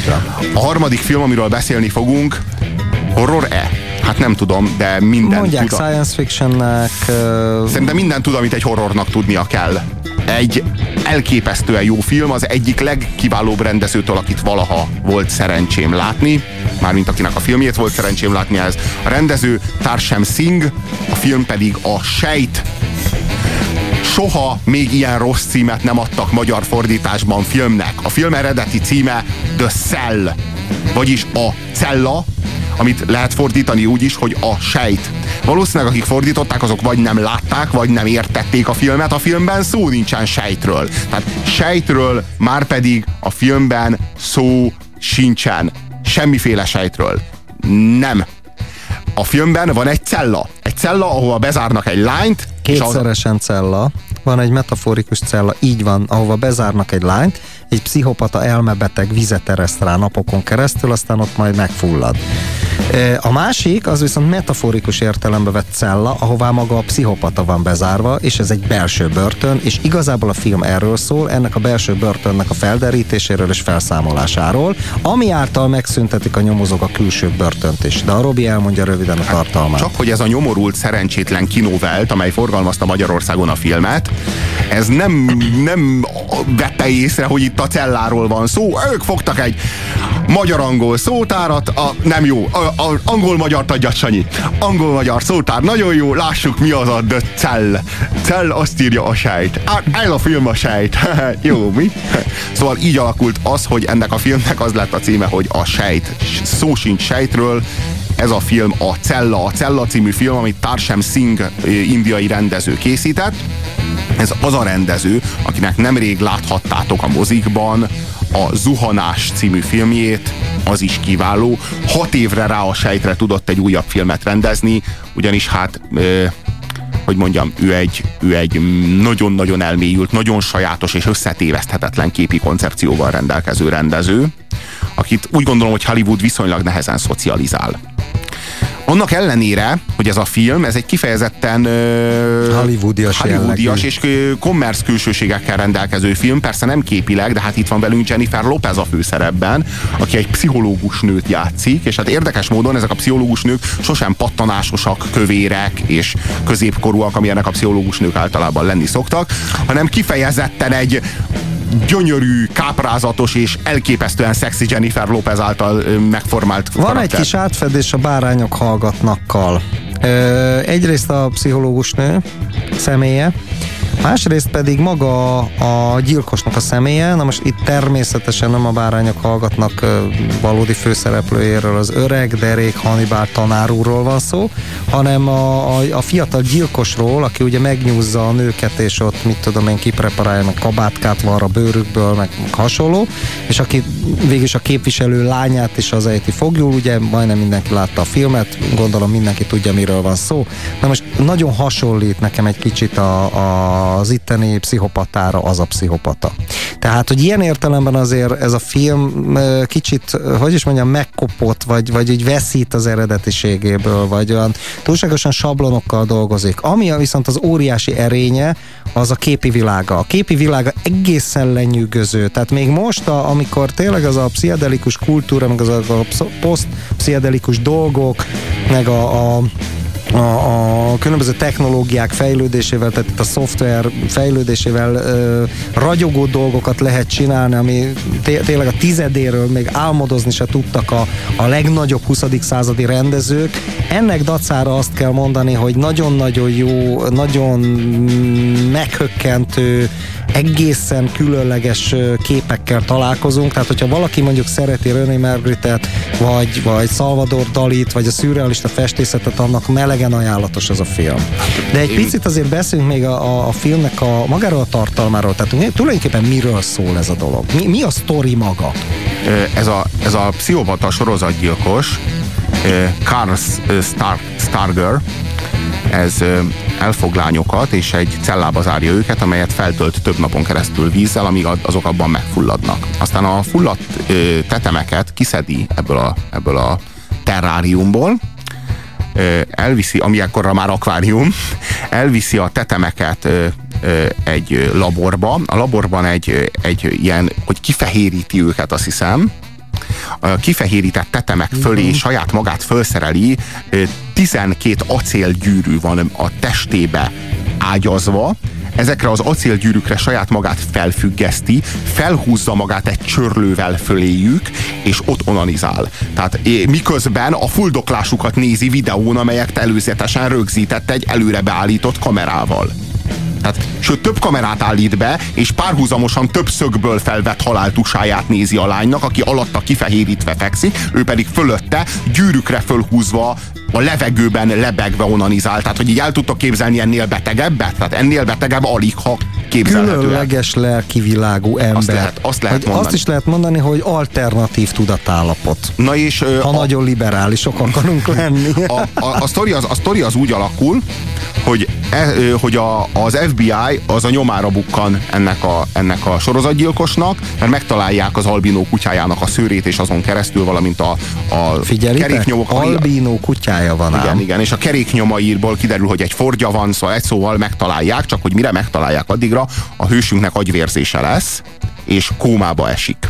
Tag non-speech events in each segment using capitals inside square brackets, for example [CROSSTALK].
Így van. A harmadik film, amiről beszélni fogunk, horror-e? Hát nem tudom, de minden Mondják tud. science fictionnek. Uh... Szerintem minden tud, amit egy horrornak tudnia kell. Egy elképesztően jó film, az egyik legkiválóbb rendezőtől, akit valaha volt szerencsém látni, mármint akinek a filmjét volt szerencsém látni ez. A rendező Tarsem Singh, a film pedig a Sejt soha még ilyen rossz címet nem adtak magyar fordításban filmnek. A film eredeti címe The Cell, vagyis a cella, amit lehet fordítani úgy is, hogy a sejt. Valószínűleg akik fordították, azok vagy nem látták, vagy nem értették a filmet. A filmben szó nincsen sejtről. Tehát sejtről már pedig a filmben szó sincsen. Semmiféle sejtről. Nem. A filmben van egy cella. Egy cella, ahova bezárnak egy lányt. Kétszeresen cella. Van egy metaforikus cella, így van, ahova bezárnak egy lányt, egy pszichopata elmebeteg vizet ereszt rá napokon keresztül, aztán ott majd megfullad. A másik, az viszont metaforikus értelembe vett cella, ahová maga a pszichopata van bezárva, és ez egy belső börtön, és igazából a film erről szól, ennek a belső börtönnek a felderítéséről és felszámolásáról, ami által megszüntetik a nyomozók a külső börtönt is. De a Robi elmondja röviden a tartalmát. Csak hogy ez a nyomorult, szerencsétlen kinovelt, amely forgalmazta Magyarországon a filmet, ez nem, nem vette észre, hogy itt a celláról van szó. Ők fogtak egy magyar-angol szótárat, a, nem jó, a, a, angol-magyar adja Sanyi. Angol-magyar szótár, nagyon jó, lássuk mi az a the cell. Cell azt írja a sejt. El a film a sejt. [LAUGHS] jó, mi? szóval így alakult az, hogy ennek a filmnek az lett a címe, hogy a sejt. Szó sincs sejtről, ez a film a Cella, a Cella című film, amit Tarsem Singh indiai rendező készített. Ez az a rendező, akinek nemrég láthattátok a mozikban a Zuhanás című filmjét, az is kiváló. Hat évre rá a sejtre tudott egy újabb filmet rendezni, ugyanis hát hogy mondjam, ő egy, ő egy nagyon-nagyon elmélyült, nagyon sajátos és összetéveszthetetlen képi koncepcióval rendelkező rendező, akit úgy gondolom, hogy Hollywood viszonylag nehezen szocializál. Annak ellenére, hogy ez a film, ez egy kifejezetten uh, Hollywoodias, Hollywoodias és kommersz külsőségekkel rendelkező film, persze nem képileg, de hát itt van velünk Jennifer Lopez a főszerepben, aki egy pszichológus nőt játszik, és hát érdekes módon ezek a pszichológus nők sosem pattanásosak, kövérek és középkorúak, amilyenek a pszichológus nők általában lenni szoktak, hanem kifejezetten egy gyönyörű, káprázatos és elképesztően szexi Jennifer Lopez által megformált Van karakter. egy kis átfedés a bárányok hallgatnakkal. Egyrészt a pszichológus nő személye, Másrészt pedig maga a gyilkosnak a személye, na most itt természetesen nem a bárányok hallgatnak valódi főszereplőjéről, az öreg, derék, Hannibal tanárúról van szó, hanem a, a, a fiatal gyilkosról, aki ugye megnyúzza a nőket, és ott mit tudom én, kipreparálja, meg kabátkát van a bőrükből, meg hasonló, és aki végülis a képviselő lányát is az ejti fogjul, ugye majdnem mindenki látta a filmet, gondolom mindenki tudja, miről van szó. Na most nagyon hasonlít nekem egy kicsit a, a az itteni pszichopatára az a pszichopata. Tehát, hogy ilyen értelemben azért ez a film kicsit, hogy is mondjam, megkopott, vagy, vagy így veszít az eredetiségéből, vagy olyan túlságosan sablonokkal dolgozik. Ami viszont az óriási erénye, az a képi világa. A képi világa egészen lenyűgöző. Tehát még most, a, amikor tényleg az a pszichedelikus kultúra, meg az a, a poszt-pszichedelikus dolgok, meg a, a a, a különböző technológiák fejlődésével, tehát a szoftver fejlődésével ö, ragyogó dolgokat lehet csinálni, ami té- tényleg a tizedéről még álmodozni se tudtak a, a legnagyobb 20. századi rendezők. Ennek dacára azt kell mondani, hogy nagyon-nagyon jó, nagyon meghökkentő, egészen különleges képekkel találkozunk, tehát hogyha valaki mondjuk szereti René Magritte-et, vagy, vagy Salvador Dalit, vagy a szürrealista festészetet, annak melegen ajánlatos ez a film. De egy picit azért beszélünk még a, a, a filmnek a magáról a tartalmáról, tehát tulajdonképpen miről szól ez a dolog? Mi, mi a sztori maga? Ez a, ez a pszichopata sorozatgyilkos, Carl Star, Starger, ez elfog lányokat, és egy cellába zárja őket, amelyet feltölt több napon keresztül vízzel, amíg azok abban megfulladnak. Aztán a fulladt tetemeket kiszedi ebből a, ebből a terráriumból, elviszi, ami ekkorra már akvárium, [LAUGHS] elviszi a tetemeket egy laborba. A laborban egy, egy ilyen, hogy kifehéríti őket, azt hiszem, kifehérített tetemek fölé uh-huh. saját magát felszereli, 12 acélgyűrű van a testébe ágyazva, ezekre az acélgyűrűkre saját magát felfüggeszti, felhúzza magát egy csörlővel föléjük, és ott onanizál. Tehát miközben a fuldoklásukat nézi videón, amelyet előzetesen rögzített egy előre beállított kamerával. Tehát, sőt, több kamerát állít be, és párhuzamosan több szögből felvett haláltusáját nézi a lánynak, aki alatta kifehérítve fekszik, ő pedig fölötte gyűrűkre fölhúzva a levegőben lebegve onanizál. Tehát, hogy így el tudtok képzelni ennél betegebbet? Tehát ennél betegebb alig, ha képzelhető. Különleges lelki világú ember. Azt lehet, azt lehet mondani. Azt is lehet mondani, hogy alternatív tudatállapot. Na és, ha a, nagyon liberálisok akarunk lenni. A, a, a, sztori az, a sztori az úgy alakul, e, hogy a, az FBI az a nyomára bukkan ennek a, ennek a sorozatgyilkosnak, mert megtalálják az albinó kutyájának a szőrét, és azon keresztül, valamint a, a keréknyomok. albinó kutyája van Igen, ám. igen, és a keréknyomaírból kiderül, hogy egy fordja van, szóval egy szóval megtalálják, csak hogy mire megtalálják addigra, a hősünknek agyvérzése lesz, és kómába esik.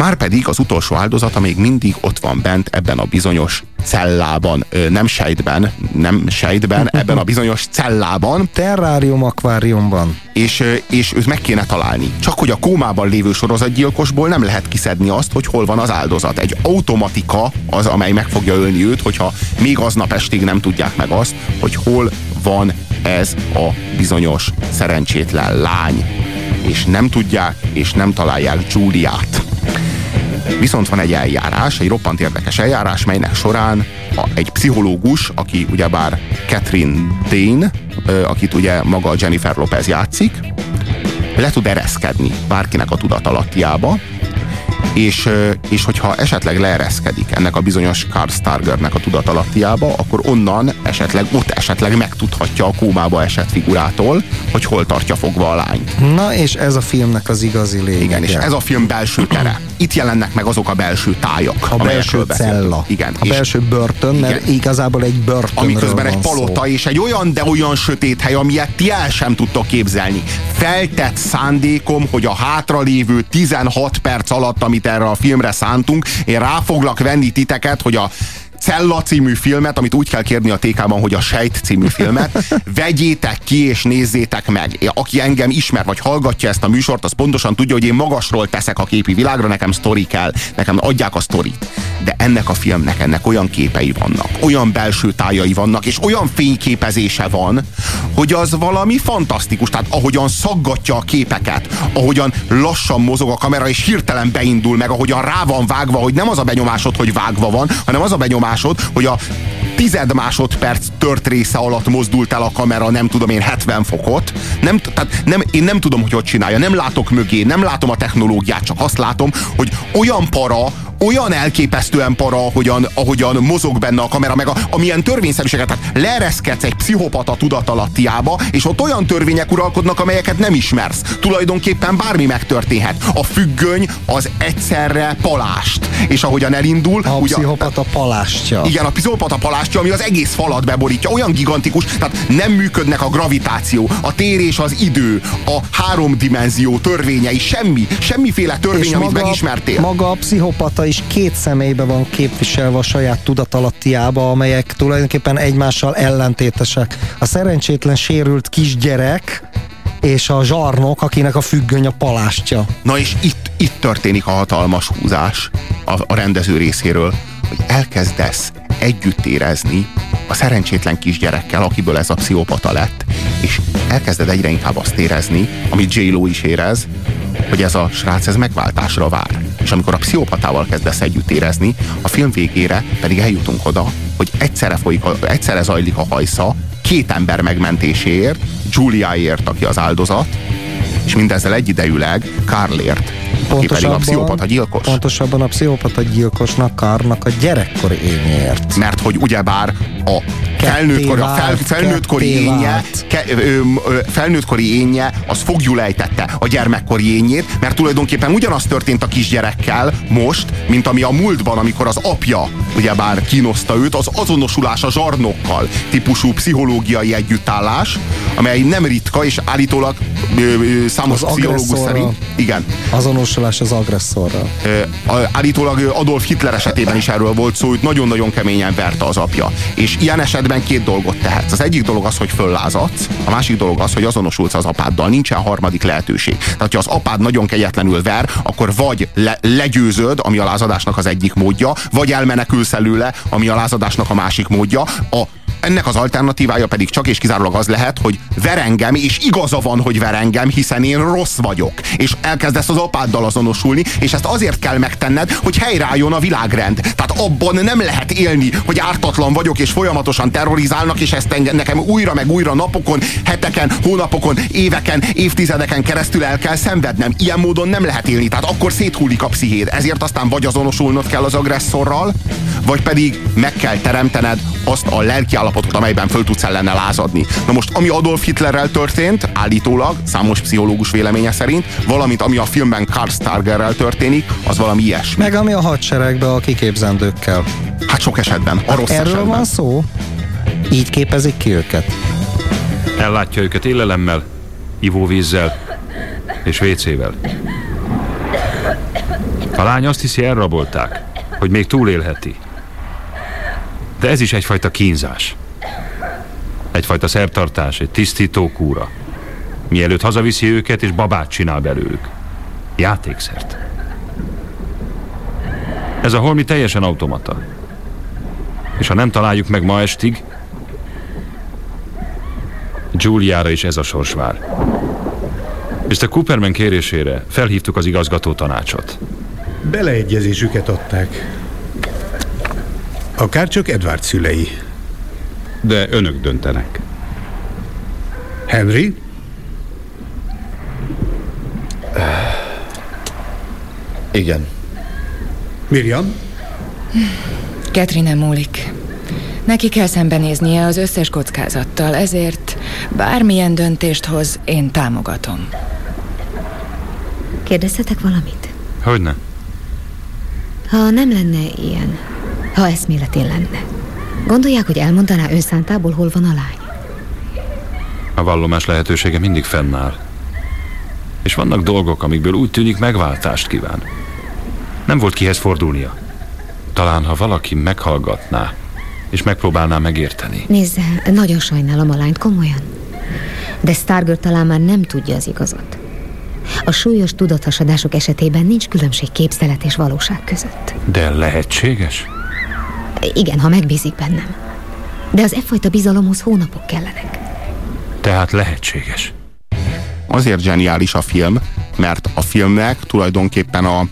Márpedig az utolsó áldozata még mindig ott van bent ebben a bizonyos cellában, nem sejtben, nem sejtben, [LAUGHS] ebben a bizonyos cellában. Terrárium akváriumban. És, és őt meg kéne találni. Csak hogy a kómában lévő sorozatgyilkosból nem lehet kiszedni azt, hogy hol van az áldozat. Egy automatika az, amely meg fogja ölni őt, hogyha még aznap estig nem tudják meg azt, hogy hol van ez a bizonyos szerencsétlen lány. És nem tudják, és nem találják Giuliát. Viszont van egy eljárás, egy roppant érdekes eljárás, melynek során a, egy pszichológus, aki ugyebár Catherine Dane, akit ugye maga Jennifer Lopez játszik, le tud ereszkedni bárkinek a tudatalattiába, és, és hogyha esetleg leereszkedik ennek a bizonyos Karl Stargernek a tudatalattiába, akkor onnan esetleg, ott esetleg megtudhatja a kómába esett figurától, hogy hol tartja fogva a lányt. Na, és ez a filmnek az igazi lényege. Igen, és ez a film belső tere. Itt jelennek meg azok a belső tájak. A belső cella. Igen. A belső börtön, mert igen. igazából egy börtön. Amiközben egy palota szó. és egy olyan, de olyan sötét hely, amilyet ti el sem tudtok képzelni. Feltett szándékom, hogy a hátralévő 16 perc alatt, amit erre a filmre szántunk, én rá foglak venni titeket, hogy a Cella című filmet, amit úgy kell kérni a TK-ban, hogy a Sejt című filmet, [LAUGHS] vegyétek ki és nézzétek meg. Aki engem ismer, vagy hallgatja ezt a műsort, az pontosan tudja, hogy én magasról teszek a képi világra, nekem sztori kell, nekem adják a sztorit. De ennek a filmnek, ennek olyan képei vannak, olyan belső tájai vannak, és olyan fényképezése van, hogy az valami fantasztikus. Tehát ahogyan szaggatja a képeket, ahogyan lassan mozog a kamera, és hirtelen beindul meg, ahogyan rá van vágva, hogy nem az a benyomásod, hogy vágva van, hanem az a benyomás, másod, hogy a tized másodperc tört része alatt mozdult el a kamera, nem tudom én 70 fokot. Nem, tehát nem, én nem tudom, hogy hogy csinálja, nem látok mögé, nem látom a technológiát, csak azt látom, hogy olyan para, olyan elképesztően para, ahogyan, ahogyan mozog benne a kamera, meg a, amilyen törvényszerűséget, tehát leereszkedsz egy pszichopata tudatalattiába, és ott olyan törvények uralkodnak, amelyeket nem ismersz. Tulajdonképpen bármi megtörténhet. A függöny az egyszerre palást. És ahogyan elindul... A ugye, pszichopata palástja. Igen, a pszichopata palástja, ami az egész falat beborítja. Olyan gigantikus, tehát nem működnek a gravitáció, a tér és az idő, a háromdimenzió törvényei, semmi, semmiféle törvény, és amit maga, megismertél. Maga a pszichopata is két személybe van képviselve a saját tudatalattiába, amelyek tulajdonképpen egymással ellentétesek. A szerencsétlen sérült kisgyerek, és a zsarnok, akinek a függöny a palástja. Na és itt, itt történik a hatalmas húzás a, a rendező részéről, hogy elkezdesz együtt érezni a szerencsétlen kisgyerekkel, akiből ez a pszichopata lett, és elkezded egyre inkább azt érezni, amit J. Is érez, hogy ez a srác ez megváltásra vár. És amikor a pszichopatával kezdesz együtt érezni, a film végére pedig eljutunk oda, hogy egyszerre, folyik, egyszerre zajlik a hajsza két ember megmentéséért, Juliaért, aki az áldozat, és mindezzel egyidejűleg Carlért, aki pedig a pszichopata gyilkos. Pontosabban a pszichopata gyilkosnak Karnak a gyerekkori ényért. Mert hogy ugyebár a felnőttkori, a fel, felnőttkori énje, ke, ö, ö, felnőttkori énje az fogjulejtette a gyermekkori ényét, mert tulajdonképpen ugyanaz történt a kisgyerekkel most, mint ami a múltban, amikor az apja ugyebár kínoszta őt, az azonosulás a zsarnokkal típusú pszichológiai együttállás, amely nem ritka, és állítólag számos az pszichológus szerint. Igen. Azonosulás az agresszorral. Állítólag Adolf Hitler esetében is erről volt szó, hogy nagyon-nagyon keményen verte az apja. És ilyen esetben két dolgot tehetsz. Az egyik dolog az, hogy föllázadsz, a másik dolog az, hogy azonosulsz az apáddal. Nincsen harmadik lehetőség. Tehát, ha az apád nagyon kegyetlenül ver, akkor vagy le, legyőzöd, ami a lázadásnak az egyik módja, vagy elmenekülsz előle, ami a lázadásnak a másik módja. A ennek az alternatívája pedig csak és kizárólag az lehet, hogy verengem, és igaza van, hogy verengem, hiszen én rossz vagyok. És elkezdesz az apáddal azonosulni, és ezt azért kell megtenned, hogy helyreálljon a világrend. Tehát abban nem lehet élni, hogy ártatlan vagyok, és folyamatosan terrorizálnak, és ezt nekem újra meg újra napokon, heteken, hónapokon, éveken, évtizedeken keresztül el kell szenvednem. Ilyen módon nem lehet élni, tehát akkor széthullik a pszichéd. Ezért aztán vagy azonosulnod kell az agresszorral, vagy pedig meg kell teremtened azt a lelki állapotot, amelyben föl tudsz ellene lázadni. Na most, ami Adolf Hitlerrel történt, állítólag, számos pszichológus véleménye szerint, valamint ami a filmben Karl Stargerrel történik, az valami ilyesmi. Meg ami a hadseregbe a kiképzendőkkel. Hát sok esetben, a rossz Erről esetben. van szó? Így képezik ki őket? Ellátja őket élelemmel, ivóvízzel és vécével. A lány azt hiszi, elrabolták, hogy még túlélheti. De ez is egyfajta kínzás. Egyfajta szertartás, egy tisztító kúra. Mielőtt hazaviszi őket, és babát csinál belőlük. Játékszert. Ez a holmi teljesen automata. És ha nem találjuk meg ma estig, Giuliára is ez a sors vár. Mr. Cooperman kérésére felhívtuk az igazgató tanácsot. Beleegyezésüket adták. Akár csak Edward szülei. De önök döntenek. Henry? Igen. Miriam? Catherine múlik. Neki kell szembenéznie az összes kockázattal, ezért bármilyen döntést hoz, én támogatom. Kérdezhetek valamit? Hogyne? Ha nem lenne ilyen, ha eszméletén lenne, gondolják, hogy elmondaná önszántából, hol van a lány? A vallomás lehetősége mindig fennáll. És vannak dolgok, amikből úgy tűnik megváltást kíván. Nem volt kihez fordulnia. Talán, ha valaki meghallgatná, és megpróbálná megérteni. Nézze, nagyon sajnálom a lányt, komolyan. De Stargirl talán már nem tudja az igazat. A súlyos tudathasadások esetében nincs különbség képzelet és valóság között. De lehetséges? Igen, ha megbízik bennem. De az e fajta bizalomhoz hónapok kellenek. Tehát lehetséges. Azért zseniális a film, mert a filmnek tulajdonképpen a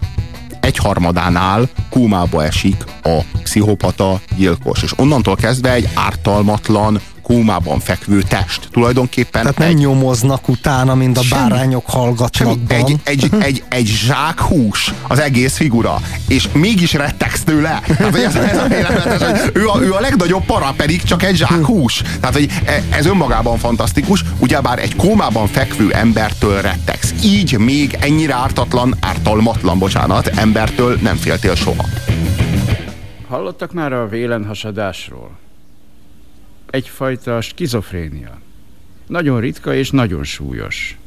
egyharmadánál kómába esik a pszichopata gyilkos, és onnantól kezdve egy ártalmatlan, kómában fekvő test. Tulajdonképpen Tehát nem egy, nyomoznak utána, mint a Semmi. bárányok hallgatnak. egy, egy, egy, egy zsák hús az egész figura, és mégis rettegsz tőle. Tehát, ez, ez a félelmetes, hogy ő a, ő a legnagyobb para, pedig csak egy zsák hús. Tehát, hogy e- ez önmagában fantasztikus, ugyebár egy kómában fekvő embertől rettegsz. Így még ennyire ártatlan, ártalmatlan, bocsánat, embertől nem féltél soha. Hallottak már a vélenhasadásról? Egyfajta skizofrénia. Nagyon ritka és nagyon súlyos.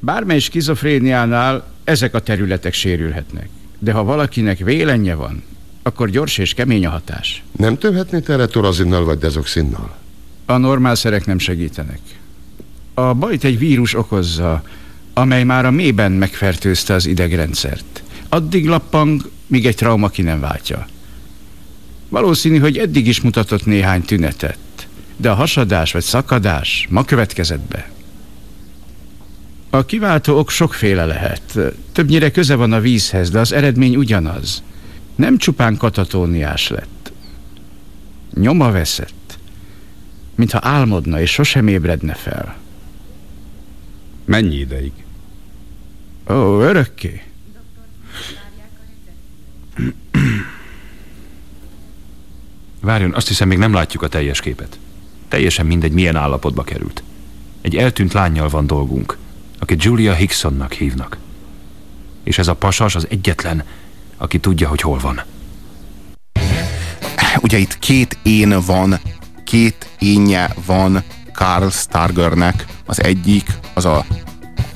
Bármely skizofréniánál ezek a területek sérülhetnek. De ha valakinek vélenje van, akkor gyors és kemény a hatás. Nem többhetné teretorazinnal vagy dezoxinnal? A normál szerek nem segítenek. A bajt egy vírus okozza, amely már a mélyben megfertőzte az idegrendszert. Addig lappang, míg egy trauma ki nem váltja. Valószínű, hogy eddig is mutatott néhány tünetet, de a hasadás vagy szakadás ma következett be. A kiváltó ok sokféle lehet. Többnyire köze van a vízhez, de az eredmény ugyanaz. Nem csupán katatóniás lett. Nyoma veszett, mintha álmodna és sosem ébredne fel. Mennyi ideig? Ó, örökké. Várjon, azt hiszem, még nem látjuk a teljes képet. Teljesen mindegy, milyen állapotba került. Egy eltűnt lányjal van dolgunk, akit Julia Hicksonnak hívnak. És ez a pasas az egyetlen, aki tudja, hogy hol van. Ugye itt két én van, két énje van Carl Stargernek. Az egyik az a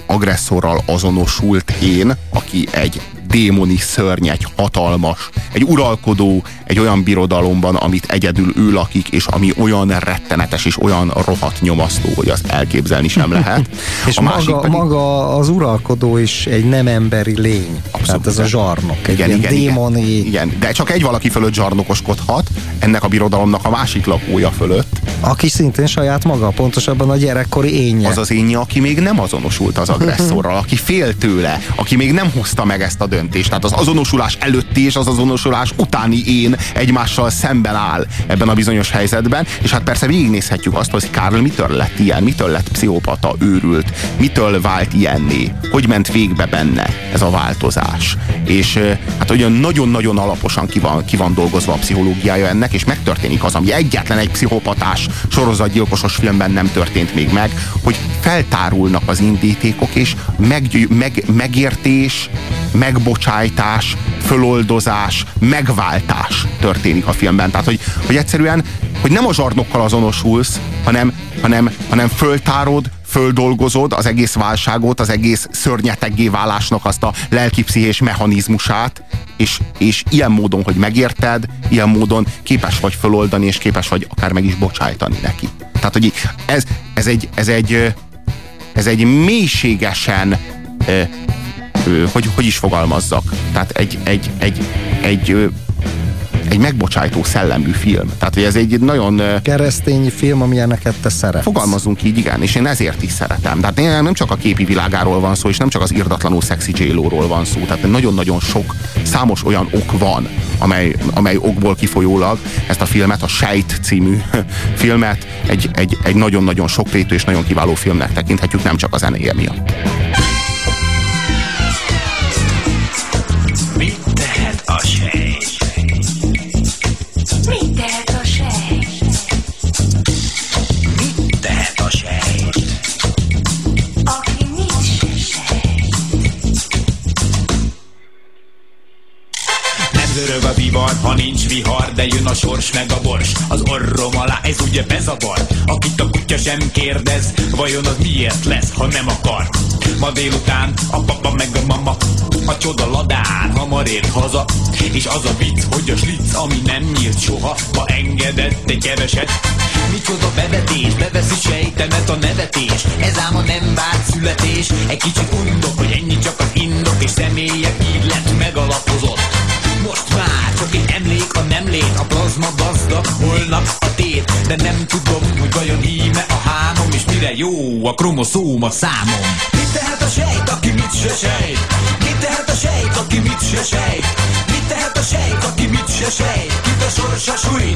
agresszorral azonosult én, aki egy démoni szörny, egy hatalmas, egy uralkodó, egy olyan birodalomban, amit egyedül ő lakik, és ami olyan rettenetes és olyan rohadt nyomasztó, hogy azt elképzelni sem lehet. [LAUGHS] és a maga, pedig... maga az uralkodó is egy nem emberi lény. Abszolút. Tehát ez a zsarnok. Egy igen, igen, démoni... igen, igen, de csak egy valaki fölött zsarnokoskodhat, ennek a birodalomnak a másik lakója fölött. Aki szintén saját maga, pontosabban a gyerekkori énje. Az az énje, aki még nem azonosult az [LAUGHS] agresszorral, aki fél tőle, aki még nem hozta meg ezt a döntést. Tehát az azonosulás előtti és az azonosulás utáni én egymással szemben áll ebben a bizonyos helyzetben, és hát persze végignézhetjük azt, hogy Karl mitől lett ilyen, mitől lett pszichopata, őrült, mitől vált ilyenné, hogy ment végbe benne ez a változás. És hát olyan nagyon-nagyon alaposan ki van, ki van dolgozva a pszichológiája ennek, és megtörténik az, ami egyetlen egy pszichopatás sorozatgyilkosos filmben nem történt még meg, hogy feltárulnak az indítékok, és meg, meg, megértés, megbocsájtás, föloldozás, megváltás történik a filmben. Tehát, hogy, hogy egyszerűen, hogy nem a zsarnokkal azonosulsz, hanem, hanem, hanem föltárod, földolgozod az egész válságot, az egész szörnyeteggé válásnak azt a lelkipszichés mechanizmusát, és, és ilyen módon, hogy megérted, ilyen módon képes vagy föloldani, és képes vagy akár meg is bocsájtani neki. Tehát, hogy ez, ez, egy, ez, egy, ez egy mélységesen hogy, hogy is fogalmazzak. Tehát egy, egy, egy, egy egy megbocsájtó szellemű film. Tehát, hogy ez egy nagyon... Keresztény film, amilyeneket te szeretsz. Fogalmazunk így, igen, és én ezért is szeretem. Tehát nem csak a képi világáról van szó, és nem csak az irdatlanul szexi j van szó. Tehát nagyon-nagyon sok, számos olyan ok van, amely, amely okból kifolyólag ezt a filmet, a Sejt című [LAUGHS] filmet egy, egy, egy nagyon-nagyon sokrétű és nagyon kiváló filmnek tekinthetjük, nem csak a zenéje miatt. Vivar, ha nincs vihar, de jön a sors meg a bors. Az orrom alá, ez ugye bezavar, akit a kutya sem kérdez, vajon az miért lesz, ha nem akar. Ma délután a papa meg a mama a csoda ladán hamar ért haza. És az a vicc, hogy a slic, ami nem nyílt soha Ma engedett egy keveset. Micsoda bevetés, beveszi sejtemet a nevetés. Ez ám a nem várt születés. Egy kicsit undok, hogy ennyi csak az indok És személyek így lett megalapozott most már csak egy emlék a nem lét A plazma gazdag, holnap a tét De nem tudom, hogy vajon híme a hámom És mire jó a kromoszóma számom Mit tehet a sejt, aki mit se sejt? Mit tehet a sejt, aki mit se sejt? Mit tehet a sejt, aki mit se sejt? Kit a sorsa sújt?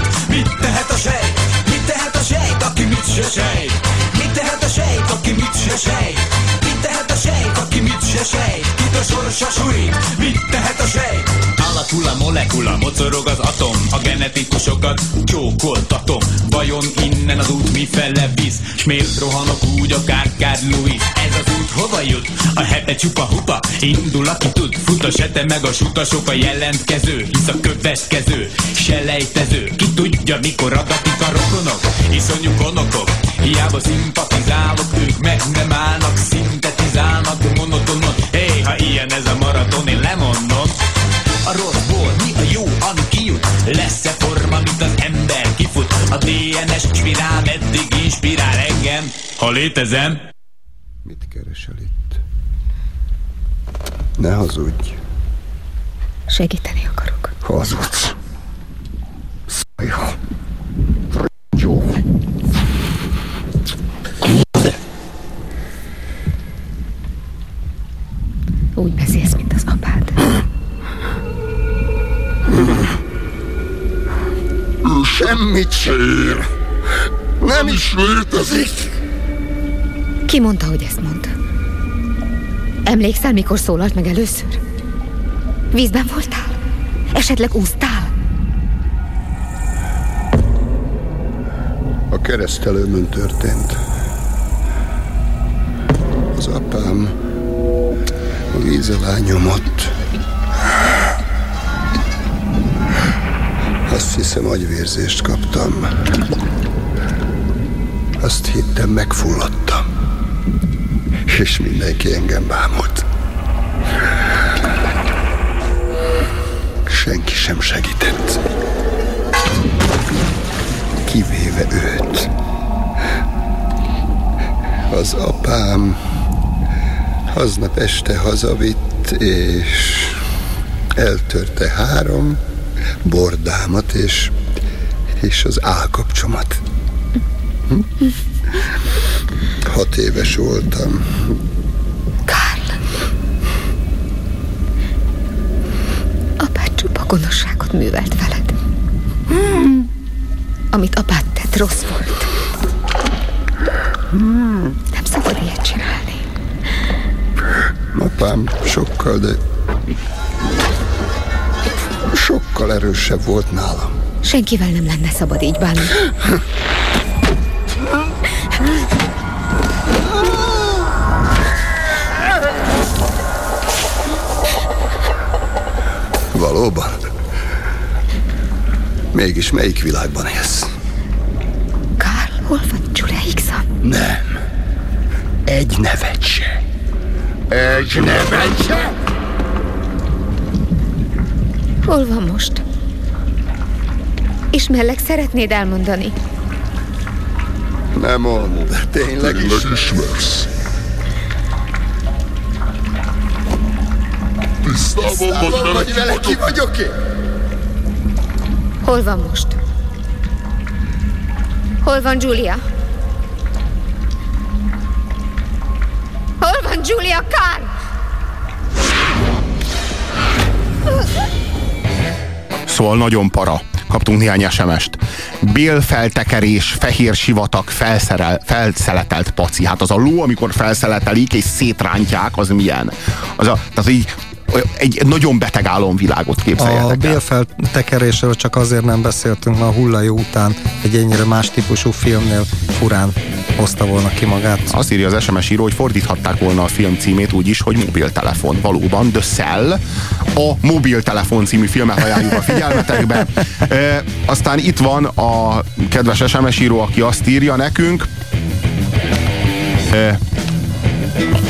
Sejt? alakul a molekula, mocorog az atom, a genetikusokat csókoltatom. Vajon innen az út mifele visz, s miért rohanok úgy akár Kár Louis? Ez az út hova jut? A hete csupa hupa, indul aki tud, fut a sete meg a sutasok a jelentkező, hisz a következő, selejtező. Ki tudja, mikor adatik a rokonok, iszonyú konokok, hiába szimpatizálok, ők meg nem állnak, szintetizálnak monotonon. Hé, hey, ha ilyen ez a maraton, én lemondom Lesz-e forma, mint az ember kifut? A DNS spirál, meddig inspirál engem, ha létezem? Mit keresel itt? Ne hazudj. Segíteni akarok. Hazudsz. Is létezik. Ki mondta, hogy ezt mondta? Emlékszel, mikor szólalt meg először? Vízben voltál? Esetleg úsztál? A keresztelőmön történt. Az apám a víz alá nyomott. Azt hiszem, agyvérzést kaptam. Azt hittem, megfulladtam. és mindenki engem bámult. Senki sem segített. Kivéve őt. Az apám aznap este hazavitt, és eltörte három bordámat, és, és az állkapcsomat. [LAUGHS] Hat éves voltam. Karl. Apád csupa gonoszságot művelt veled. Amit apád tett, rossz volt. Nem szabad ilyet csinálni. Apám sokkal, de sokkal erősebb volt nálam. Senkivel nem lenne szabad így bánni. [LAUGHS] Valóban? Mégis melyik világban élsz? Karl, hol van Julia Hickson? Nem. Egy nevet se. Egy nevet se. Hol van most? Ismerlek, szeretnéd elmondani? Nem mond, tényleg is. ismersz. Tisztában vagy Vagy vele ki vagyok én? Hol van most? Hol van Julia? Hol van Julia Carr? Szóval nagyon para. Kaptunk néhány SMS-t. Bélfeltekerés, fehér sivatag, felszerel, felszeletelt paci. Hát az a ló, amikor felszeletelik és szétrántják, az milyen? Az a, tehát így egy nagyon beteg álomvilágot A képzeljetek el. bélfeltekerésről csak azért nem beszéltünk, mert a hullajó után egy ennyire más típusú filmnél furán hozta volna ki magát. Azt írja az SMS író, hogy fordíthatták volna a film címét úgy is, hogy mobiltelefon. Valóban, The Cell, a mobiltelefon című filmet ajánljuk a figyelmetekbe. E, aztán itt van a kedves SMS író, aki azt írja nekünk, e,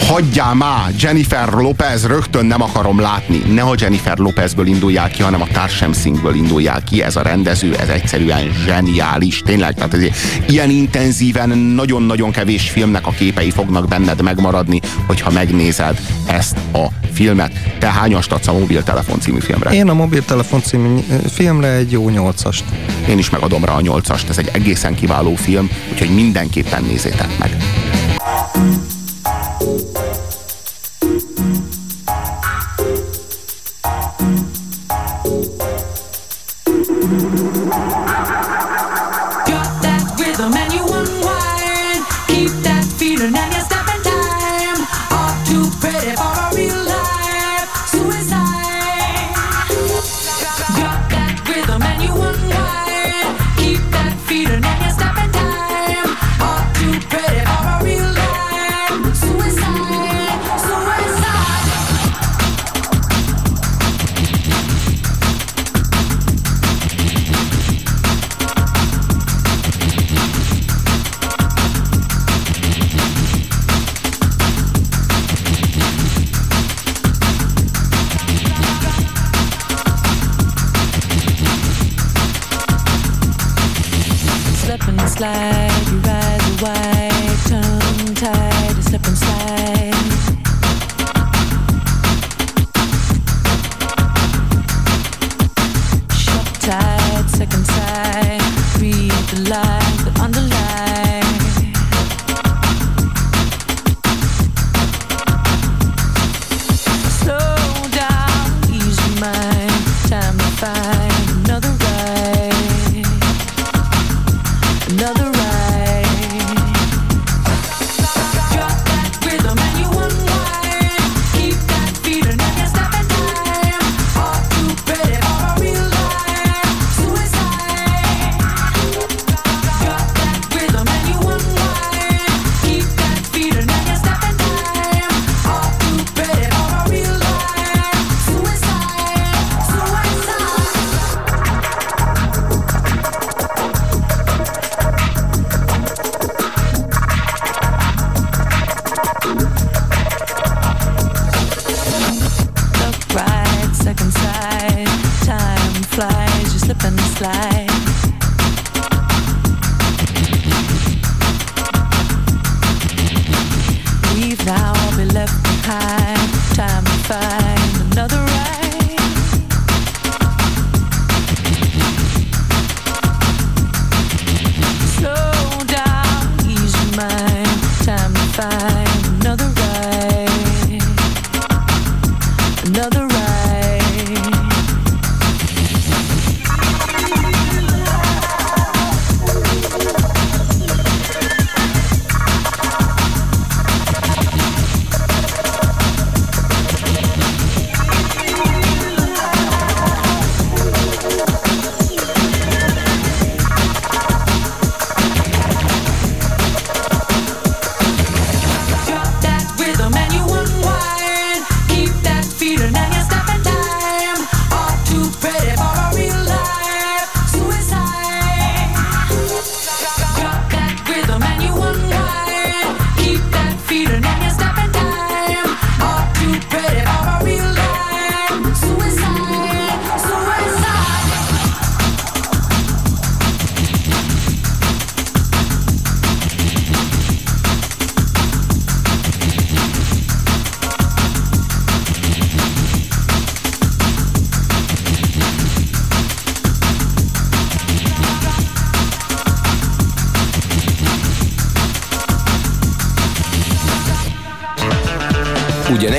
hagyjál már, Jennifer Lopez, rögtön nem akarom látni. Ne a Jennifer Lopezből induljál ki, hanem a Tarsem Singből induljál ki. Ez a rendező, ez egyszerűen zseniális. Tényleg, tehát ez, ilyen intenzíven nagyon-nagyon kevés filmnek a képei fognak benned megmaradni, hogyha megnézed ezt a filmet. Te hányast adsz a mobiltelefon című filmre? Én a mobiltelefon című filmre egy jó nyolcast. Én is megadom rá a nyolcast. Ez egy egészen kiváló film, úgyhogy mindenképpen nézzétek meg.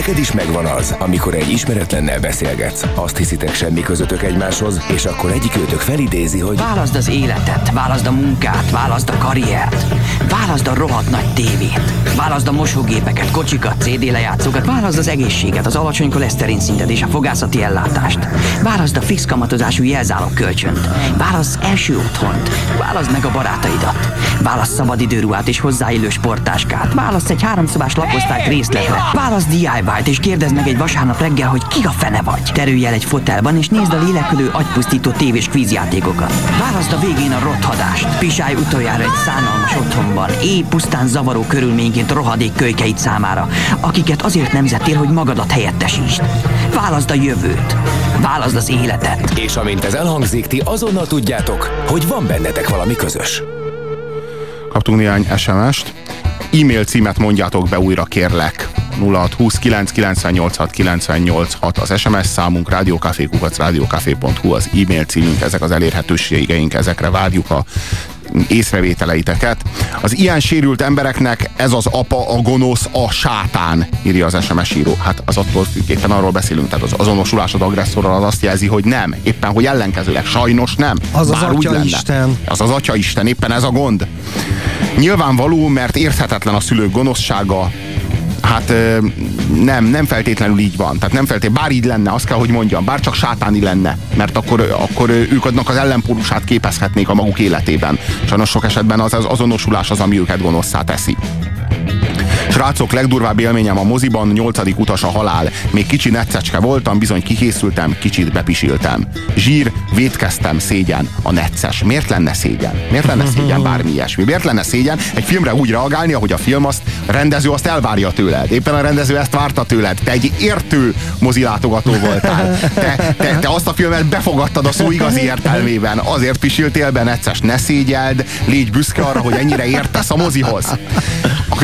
Neked is megvan az, amikor egy ismeretlennel beszélgetsz. Azt hiszitek semmi közöttök egymáshoz, és akkor egyikőtök felidézi, hogy Válaszd az életet, válaszd a munkát, válaszd a karriert, válaszd a rohadt nagy tévét, válaszd a mosógépeket, kocsikat, CD lejátszókat, válaszd az egészséget, az alacsony koleszterin szintet és a fogászati ellátást, válaszd a fix kamatozású jelzálog kölcsönt, válaszd első otthont, válaszd meg a barátaidat, válaszd szabadidőruhát és hozzáillő sporttáskát, válaszd egy háromszobás lakosztályt részletre, válaszd DIY-t és kérdezd meg egy vasárnap reggel, hogy ki a fene vagy. Terülj el egy fotelban és nézd a lélekülő agypusztító tévés kvízjátékokat. Válaszd a végén a rothadást. Pisálj utoljára egy szánalmas otthonban, éj pusztán zavaró körülményként rohadék kölykeit számára, akiket azért nemzettél, hogy magadat helyettesítsd. Válaszd a jövőt. Válaszd az életet. És amint ez elhangzik, ti azonnal tudjátok, hogy van bennetek valami közös. Kaptunk néhány SMS-t. E-mail címet mondjátok be újra, kérlek. 0629 986 986 az SMS számunk, rádiókafékukac, rádiókafé.hu az e-mail címünk, ezek az elérhetőségeink, ezekre várjuk a észrevételeiteket. Az ilyen sérült embereknek ez az apa, a gonosz, a sátán, írja az SMS író. Hát az attól éppen arról beszélünk, tehát az azonosulásod agresszorral az azt jelzi, hogy nem. Éppen, hogy ellenkezőleg sajnos nem. Az az Bár úgy Atya lenne. Isten. Az az Atya Isten, éppen ez a gond. Nyilvánvaló, mert érthetetlen a szülők gonoszsága, Hát nem, nem feltétlenül így van. Tehát nem feltétlenül, bár így lenne, azt kell, hogy mondjam, bár csak sátáni lenne, mert akkor, akkor ők adnak az ellenpólusát képezhetnék a maguk életében. Sajnos sok esetben az, az azonosulás az, ami őket gonoszszá teszi. Srácok, legdurvább élményem a moziban, nyolcadik utas a halál. Még kicsi neccecske voltam, bizony kikészültem, kicsit bepisiltem. Zsír, védkeztem, szégyen, a necces. Miért lenne szégyen? Miért lenne szégyen bármi ilyesmi? Miért lenne szégyen egy filmre úgy reagálni, ahogy a film azt, rendező azt elvárja tőled. Éppen a rendező ezt várta tőled. Te egy értő mozilátogató voltál. Te, te, te azt a filmet befogadtad a szó igazi értelmében. Azért pisiltél be, necces. Ne szégyeld, légy büszke arra, hogy ennyire értesz a mozihoz.